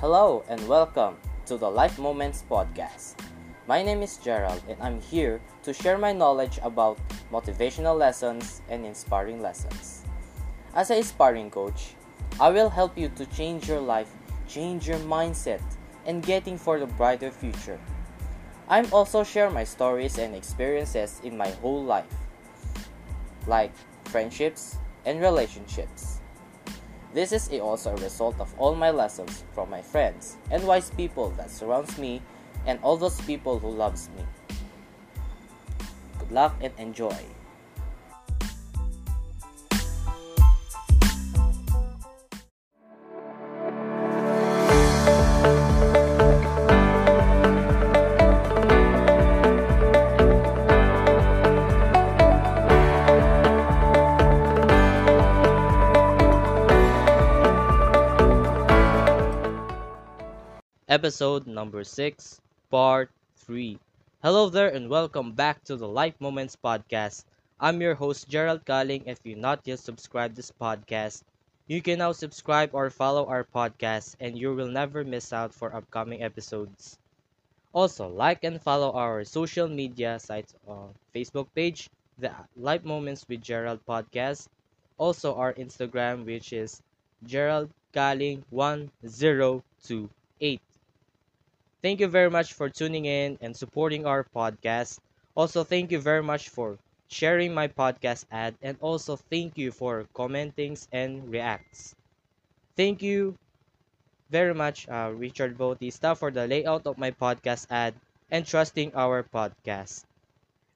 Hello and welcome to the Life Moments podcast. My name is Gerald and I'm here to share my knowledge about motivational lessons and inspiring lessons. As a sparring coach, I will help you to change your life, change your mindset, and getting for the brighter future. I'm also share my stories and experiences in my whole life, like friendships and relationships. This is also a result of all my lessons from my friends and wise people that surrounds me and all those people who loves me. Good luck and enjoy. Episode number 6, Part 3. Hello there and welcome back to the Life Moments podcast. I'm your host Gerald Kaling. If you not yet subscribed this podcast, you can now subscribe or follow our podcast and you will never miss out for upcoming episodes. Also, like and follow our social media sites on Facebook page, the Life Moments with Gerald podcast. Also our Instagram which is Gerald Kaling 1028. Thank you very much for tuning in and supporting our podcast. Also, thank you very much for sharing my podcast ad and also thank you for commentings and reacts. Thank you very much, uh, Richard Bautista, for the layout of my podcast ad and trusting our podcast.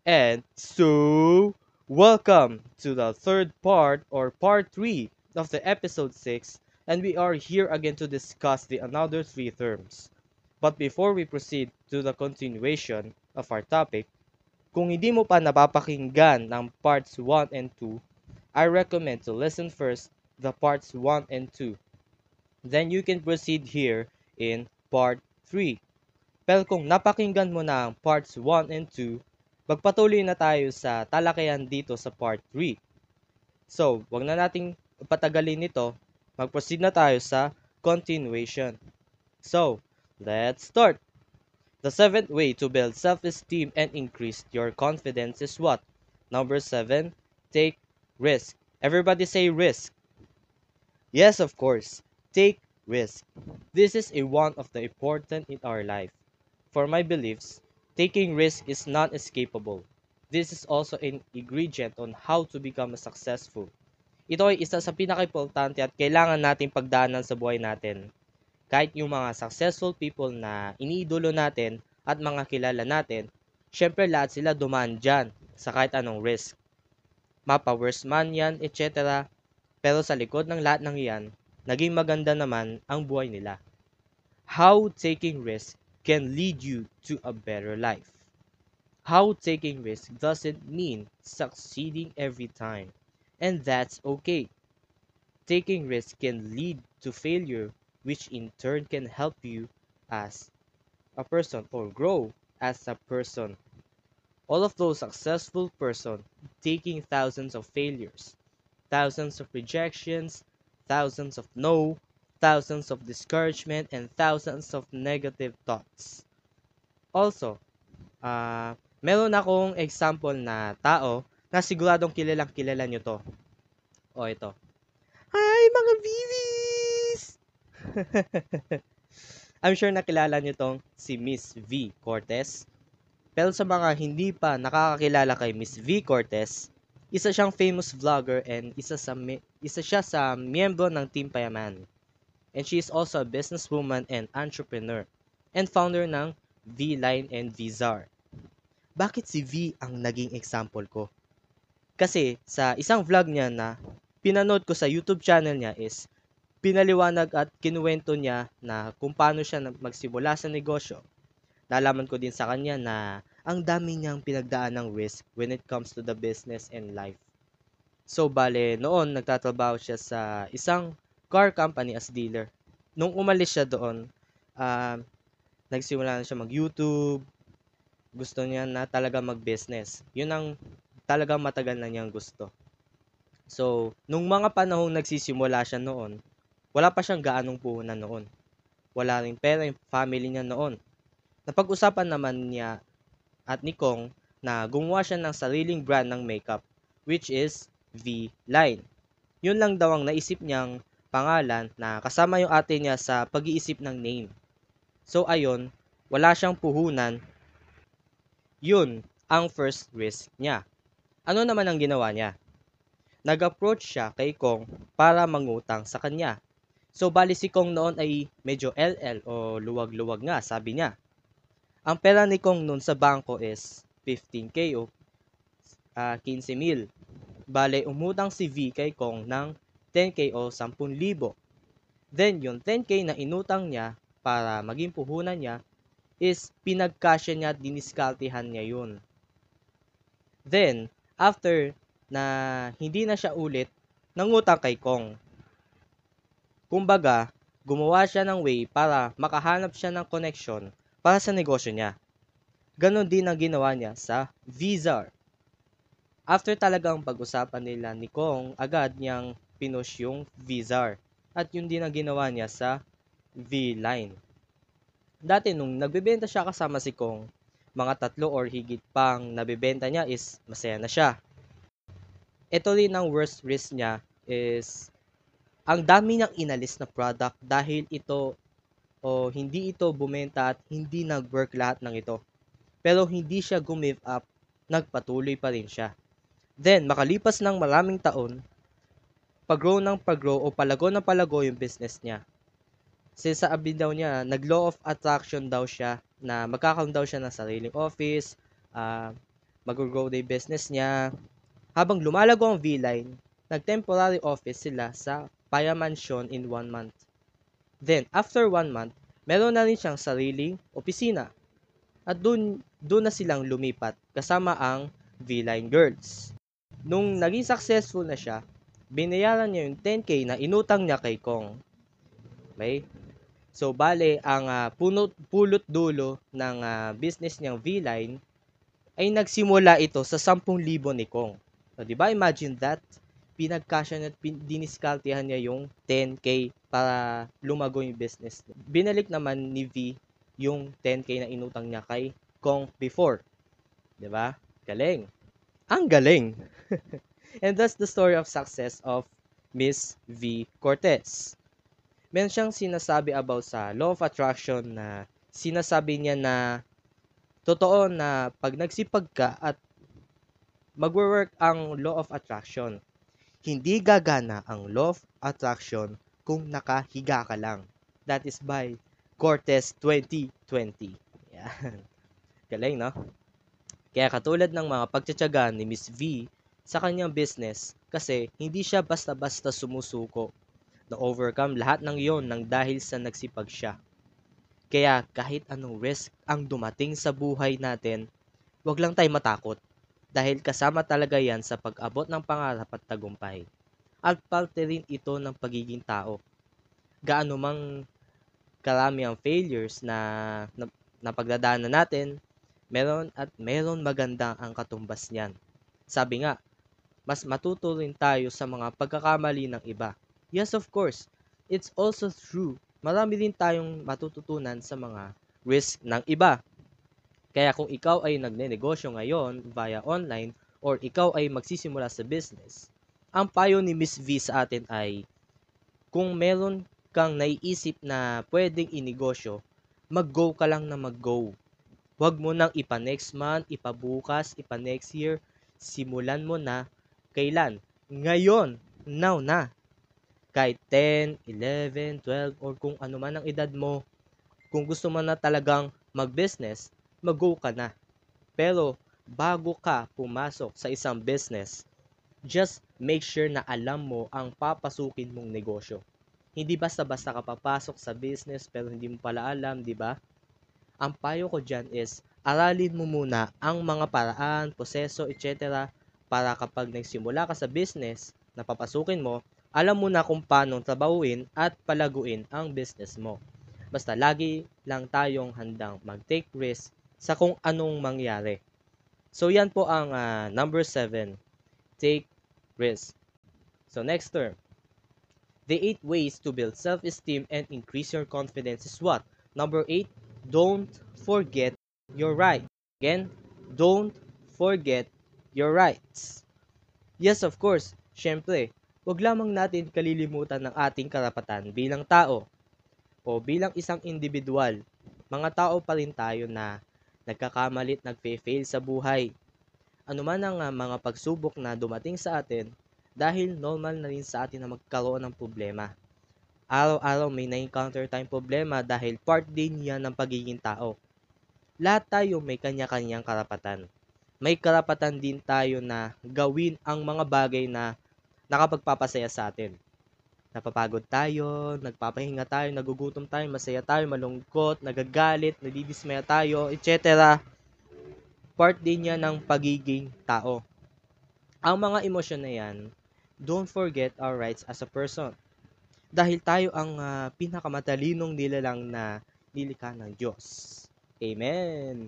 And so, welcome to the third part or part 3 of the episode 6 and we are here again to discuss the another three terms. But before we proceed to the continuation of our topic, kung hindi mo pa napapakinggan ng parts 1 and 2, I recommend to listen first the parts 1 and 2. Then you can proceed here in part 3. Pero kung napakinggan mo na ang parts 1 and 2, magpatuloy na tayo sa talakayan dito sa part 3. So, wag na nating patagalin ito, mag-proceed na tayo sa continuation. So, Let's start! The seventh way to build self-esteem and increase your confidence is what? Number seven, take risk. Everybody say risk. Yes, of course. Take risk. This is a one of the important in our life. For my beliefs, taking risk is not escapable. This is also an ingredient on how to become successful. Ito ay isa sa pinaka-importante at kailangan nating pagdaanan sa buhay natin kahit yung mga successful people na iniidolo natin at mga kilala natin, syempre lahat sila dumaan dyan sa kahit anong risk. Mapa-worst man yan, etc. Pero sa likod ng lahat ng yan, naging maganda naman ang buhay nila. How taking risk can lead you to a better life. How taking risk doesn't mean succeeding every time. And that's okay. Taking risk can lead to failure which in turn can help you as a person or grow as a person. All of those successful person taking thousands of failures, thousands of rejections, thousands of no, thousands of discouragement, and thousands of negative thoughts. Also, uh, meron akong example na tao na siguradong kilalang kilala nyo to. O ito. Hi mga Vivis! I'm sure nakilala niyo tong si Miss V. Cortez. Pero sa mga hindi pa nakakakilala kay Miss V. Cortez, isa siyang famous vlogger and isa, sa, isa siya sa miyembro ng Team Payaman. And she is also a businesswoman and entrepreneur and founder ng V-Line and V-Zar. Bakit si V ang naging example ko? Kasi sa isang vlog niya na pinanood ko sa YouTube channel niya is pinaliwanag at kinuwento niya na kung paano siya magsimula sa negosyo. Nalaman ko din sa kanya na ang dami niyang pinagdaan ng risk when it comes to the business and life. So, bale, noon nagtatrabaho siya sa isang car company as dealer. Nung umalis siya doon, uh, nagsimula na siya mag-YouTube. Gusto niya na talaga mag-business. Yun ang talagang matagal na niyang gusto. So, nung mga panahong nagsisimula siya noon, wala pa siyang gaanong puhunan noon. wala ring pera yung family niya noon. Napag-usapan naman niya at ni Kong na gumawa siya ng sariling brand ng makeup, which is V-Line. Yun lang daw ang naisip niyang pangalan na kasama yung ate niya sa pag-iisip ng name. So ayon, wala siyang puhunan. Yun ang first risk niya. Ano naman ang ginawa niya? Nag-approach siya kay Kong para mangutang sa kanya. So bali si Kong noon ay medyo LL o luwag-luwag nga sabi niya. Ang pera ni Kong noon sa bangko is 15k o uh, 15 mil. Bale umutang si V kay Kong ng 10k o 10,000. Then yung 10k na inutang niya para maging puhunan niya is pinagkasya niya at diniskaltihan niya yun. Then, after na hindi na siya ulit nangutang kay Kong. Kumbaga, gumawa siya ng way para makahanap siya ng connection para sa negosyo niya. Ganon din ang ginawa niya sa Visa. After talagang pag-usapan nila ni Kong, agad niyang pinush yung Visa. At yun din ang ginawa niya sa V-Line. Dati nung nagbebenta siya kasama si Kong, mga tatlo or higit pang nabibenta niya is masaya na siya. Ito rin ang worst risk niya is ang dami niyang inalis na product dahil ito o hindi ito bumenta at hindi nag-work lahat ng ito. Pero hindi siya gumive up, nagpatuloy pa rin siya. Then, makalipas ng maraming taon, pag-grow ng pag-grow o palago ng palago yung business niya. Since sa abi daw niya, nag-law of attraction daw siya na magkakaroon daw siya ng sariling office, uh, mag-grow day business niya, habang lumalago ang V-Line, nag-temporary office sila sa Paya Mansion in one month. Then, after one month, meron na rin siyang sariling opisina. At doon, doon na silang lumipat kasama ang V-Line Girls. Nung naging successful na siya, binayaran niya yung 10k na inutang niya kay Kong. Okay? So, bale, ang uh, punot, pulot dulo ng uh, business niyang V-Line ay nagsimula ito sa 10,000 ni Kong. So, di ba imagine that? Pinagkasya niya at pin, diniskaltihan niya yung 10k para lumago yung business. Binalik naman ni V yung 10k na inutang niya kay Kong before. Ba? Galing. Ang galing. And that's the story of success of Miss V. Cortez. Meron siyang sinasabi about sa law of attraction na sinasabi niya na totoo na pag nagsipag ka at magwo-work ang law of attraction. Hindi gagana ang law of attraction kung nakahiga ka lang. That is by Cortez 2020. Yan. Galing, no? Kaya katulad ng mga pagtsatsaga ni Miss V sa kanyang business kasi hindi siya basta-basta sumusuko na overcome lahat ng iyon nang dahil sa nagsipag siya. Kaya kahit anong risk ang dumating sa buhay natin, wag lang tayo matakot dahil kasama talaga yan sa pag-abot ng pangarap at tagumpay. At parte rin ito ng pagiging tao. Gaano mang karami ang failures na, na, na pagdadaanan natin, meron at meron maganda ang katumbas niyan. Sabi nga, mas matuto rin tayo sa mga pagkakamali ng iba. Yes, of course, it's also true. Marami din tayong matututunan sa mga risk ng iba. Kaya kung ikaw ay nagne-negosyo ngayon via online or ikaw ay magsisimula sa business, ang payo ni Miss V sa atin ay kung meron kang naiisip na pwedeng inegosyo, mag-go ka lang na mag-go. Huwag mo nang ipa next month, ipa bukas, ipa next year. Simulan mo na kailan? Ngayon, now na. Kahit 10, 11, 12, or kung ano man ang edad mo, kung gusto mo na talagang mag-business, mag-go ka na. Pero bago ka pumasok sa isang business, just make sure na alam mo ang papasukin mong negosyo. Hindi basta-basta ka papasok sa business pero hindi mo pala alam, di ba? Ang payo ko dyan is, aralin mo muna ang mga paraan, proseso, etc. para kapag nagsimula ka sa business na papasukin mo, alam mo na kung paano trabahuin at palaguin ang business mo. Basta lagi lang tayong handang mag-take risk sa kung anong mangyari. So yan po ang uh, number 7, take risk. So next term, The eight ways to build self-esteem and increase your confidence is what? Number eight, don't forget your right. Again, don't forget your rights. Yes, of course, syempre, wag lamang natin kalilimutan ng ating karapatan bilang tao o bilang isang individual. Mga tao pa rin tayo na nagkakamalit, nagfe-fail sa buhay. Ano man ang uh, mga pagsubok na dumating sa atin, dahil normal na rin sa atin na magkaroon ng problema. Araw-araw may na-encounter tayong problema dahil part din yan ng pagiging tao. Lahat tayo may kanya-kanyang karapatan. May karapatan din tayo na gawin ang mga bagay na nakapagpapasaya sa atin. Napapagod tayo, nagpapahinga tayo, nagugutom tayo, masaya tayo, malungkot, nagagalit, nadidismaya tayo, etc. Part din yan ng pagiging tao. Ang mga emosyon na yan, don't forget our rights as a person. Dahil tayo ang uh, pinakamatalinong nilalang na nilikha ng Diyos. Amen.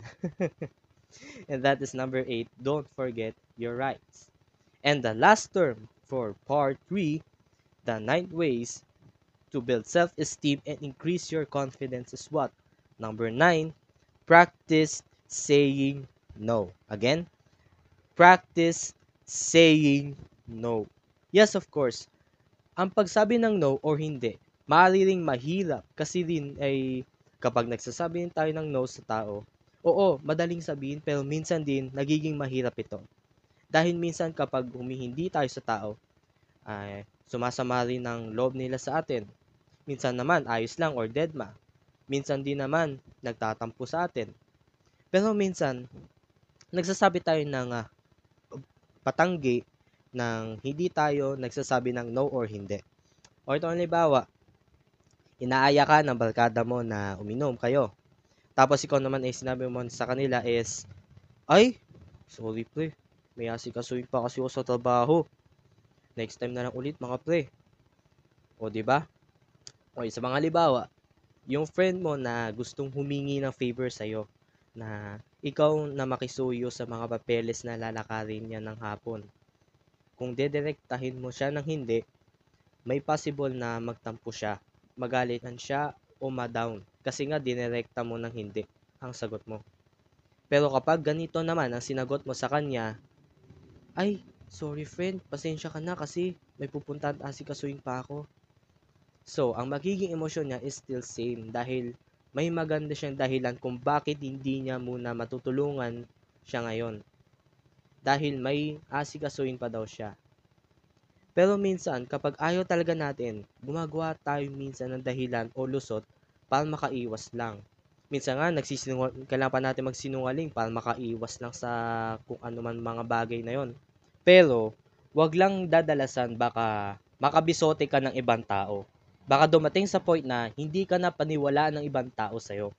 and that is number 8, don't forget your rights. And the last term for part 3, the ninth ways to build self-esteem and increase your confidence is what? Number 9, practice saying no. Again, practice saying no. Yes, of course. Ang pagsabi ng no or hindi, maaari ring mahirap kasi din ay kapag nagsasabi tayo ng no sa tao, oo, madaling sabihin pero minsan din nagiging mahirap ito. Dahil minsan kapag humihindi tayo sa tao, ay sumasama rin ng loob nila sa atin. Minsan naman ayos lang or deadma. Minsan din naman nagtatampo sa atin. Pero minsan, nagsasabi tayo ng uh, patanggi nang hindi tayo nagsasabi ng no or hindi. O ito ang libawa, inaaya ka ng barkada mo na uminom kayo. Tapos ikaw naman ay sinabi mo sa kanila is, ay, sorry pre, may asikasuin pa kasi ako sa trabaho. Next time na lang ulit mga pre. O di ba? O sa mga libawa, yung friend mo na gustong humingi ng favor sa iyo na ikaw na makisuyo sa mga papeles na lalakarin niya ng hapon kung dedirektahin mo siya ng hindi, may possible na magtampo siya, magalitan siya o ma-down kasi nga dinirekta mo ng hindi ang sagot mo. Pero kapag ganito naman ang sinagot mo sa kanya, ay, sorry friend, pasensya ka na kasi may pupuntahan asikasuin pa ako. So, ang magiging emosyon niya is still same dahil may maganda siyang dahilan kung bakit hindi niya muna matutulungan siya ngayon dahil may asikasuin pa daw siya. Pero minsan, kapag ayaw talaga natin, gumagawa tayo minsan ng dahilan o lusot para makaiwas lang. Minsan nga, nagsisinungal, kailangan pa natin magsinungaling para makaiwas lang sa kung ano man mga bagay na yon. Pero, wag lang dadalasan baka makabisote ka ng ibang tao. Baka dumating sa point na hindi ka na paniwala ng ibang tao sa'yo.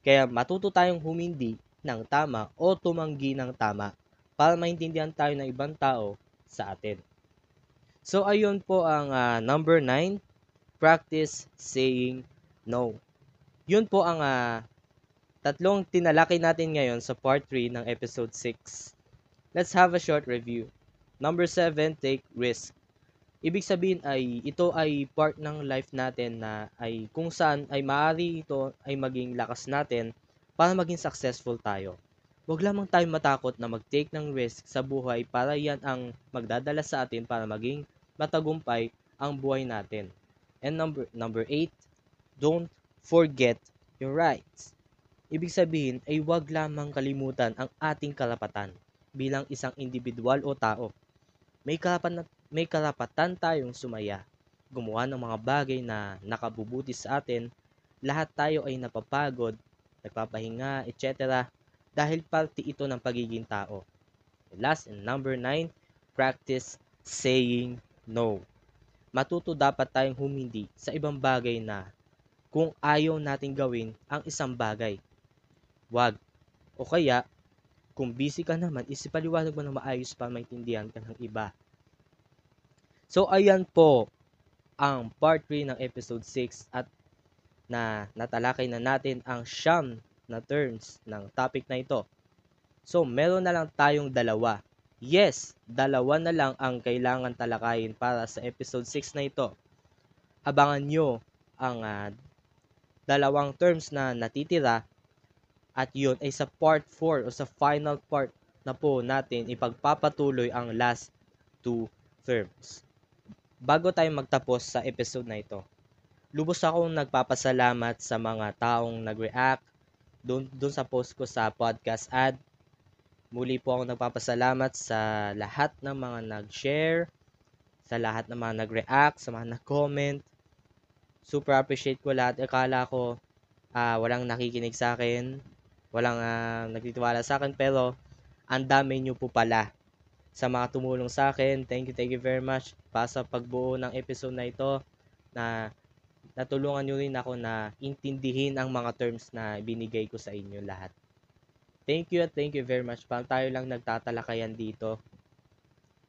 Kaya matuto tayong humindi ng tama o tumanggi ng tama para maintindihan tayo ng ibang tao sa atin. So, ayun po ang uh, number 9, practice saying no. Yun po ang uh, tatlong tinalaki natin ngayon sa part 3 ng episode 6. Let's have a short review. Number 7, take risk. Ibig sabihin ay ito ay part ng life natin na ay kung saan ay maaari ito ay maging lakas natin para maging successful tayo. Huwag lamang tayong matakot na mag-take ng risk sa buhay para yan ang magdadala sa atin para maging matagumpay ang buhay natin. And number number 8, don't forget your rights. Ibig sabihin ay huwag lamang kalimutan ang ating karapatan bilang isang individual o tao. May karapatan, may karapatan tayong sumaya, gumawa ng mga bagay na nakabubuti sa atin. Lahat tayo ay napapagod, nagpapahinga, etc dahil parte ito ng pagiging tao. Last and number 9, practice saying no. Matuto dapat tayong humindi sa ibang bagay na kung ayaw nating gawin ang isang bagay. Wag. O kaya, kung busy ka naman, isipaliwanag mo na maayos para maintindihan ka ng iba. So, ayan po ang part 3 ng episode 6 at na natalakay na natin ang siyam na terms ng topic na ito. So, meron na lang tayong dalawa. Yes, dalawa na lang ang kailangan talakayin para sa episode 6 na ito. abangan nyo ang uh, dalawang terms na natitira at yun ay sa part 4 o sa final part na po natin ipagpapatuloy ang last two terms. Bago tayo magtapos sa episode na ito, lubos akong nagpapasalamat sa mga taong nag-react doon, doon sa post ko sa podcast ad. Muli po ako nagpapasalamat sa lahat ng mga nag-share, sa lahat ng mga nag-react, sa mga nag-comment. Super appreciate ko lahat. Akala ko uh, walang nakikinig sa akin, walang uh, nagtitiwala sa akin, pero ang dami nyo po pala sa mga tumulong sa akin. Thank you, thank you very much pa sa pagbuo ng episode na ito na natulungan nyo rin ako na intindihin ang mga terms na binigay ko sa inyo lahat. Thank you at thank you very much. Parang tayo lang nagtatalakayan dito.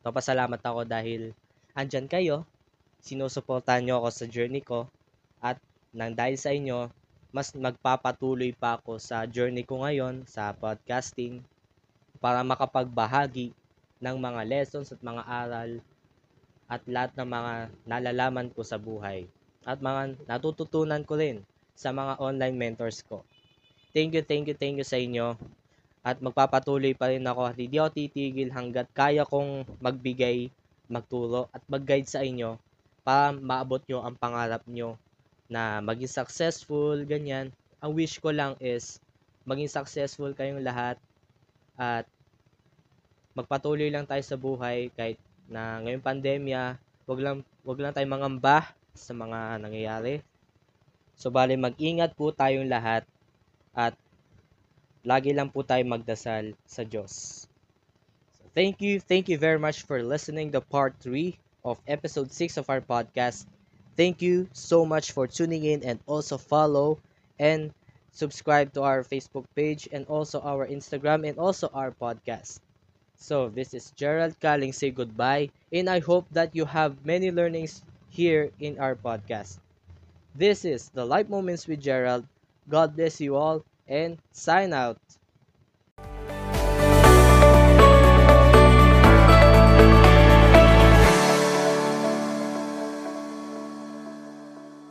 Papasalamat ako dahil andyan kayo. Sinusuportahan nyo ako sa journey ko. At nang dahil sa inyo, mas magpapatuloy pa ako sa journey ko ngayon sa podcasting para makapagbahagi ng mga lessons at mga aral at lahat ng mga nalalaman ko sa buhay at mga natututunan ko rin sa mga online mentors ko. Thank you, thank you, thank you sa inyo. At magpapatuloy pa rin ako at hindi ako titigil hanggat kaya kong magbigay, magturo at mag-guide sa inyo para maabot nyo ang pangarap nyo na maging successful, ganyan. Ang wish ko lang is maging successful kayong lahat at magpatuloy lang tayo sa buhay kahit na ngayong pandemya, wag lang wag lang tayong mangamba sa mga nangyayari. So bali mag-ingat po tayong lahat at lagi lang po tayo magdasal sa Diyos. So, thank you, thank you very much for listening to part 3 of episode 6 of our podcast. Thank you so much for tuning in and also follow and subscribe to our Facebook page and also our Instagram and also our podcast. So this is Gerald Kaling say goodbye and I hope that you have many learnings here in our podcast. This is the Life Moments with Gerald. God bless you all and sign out.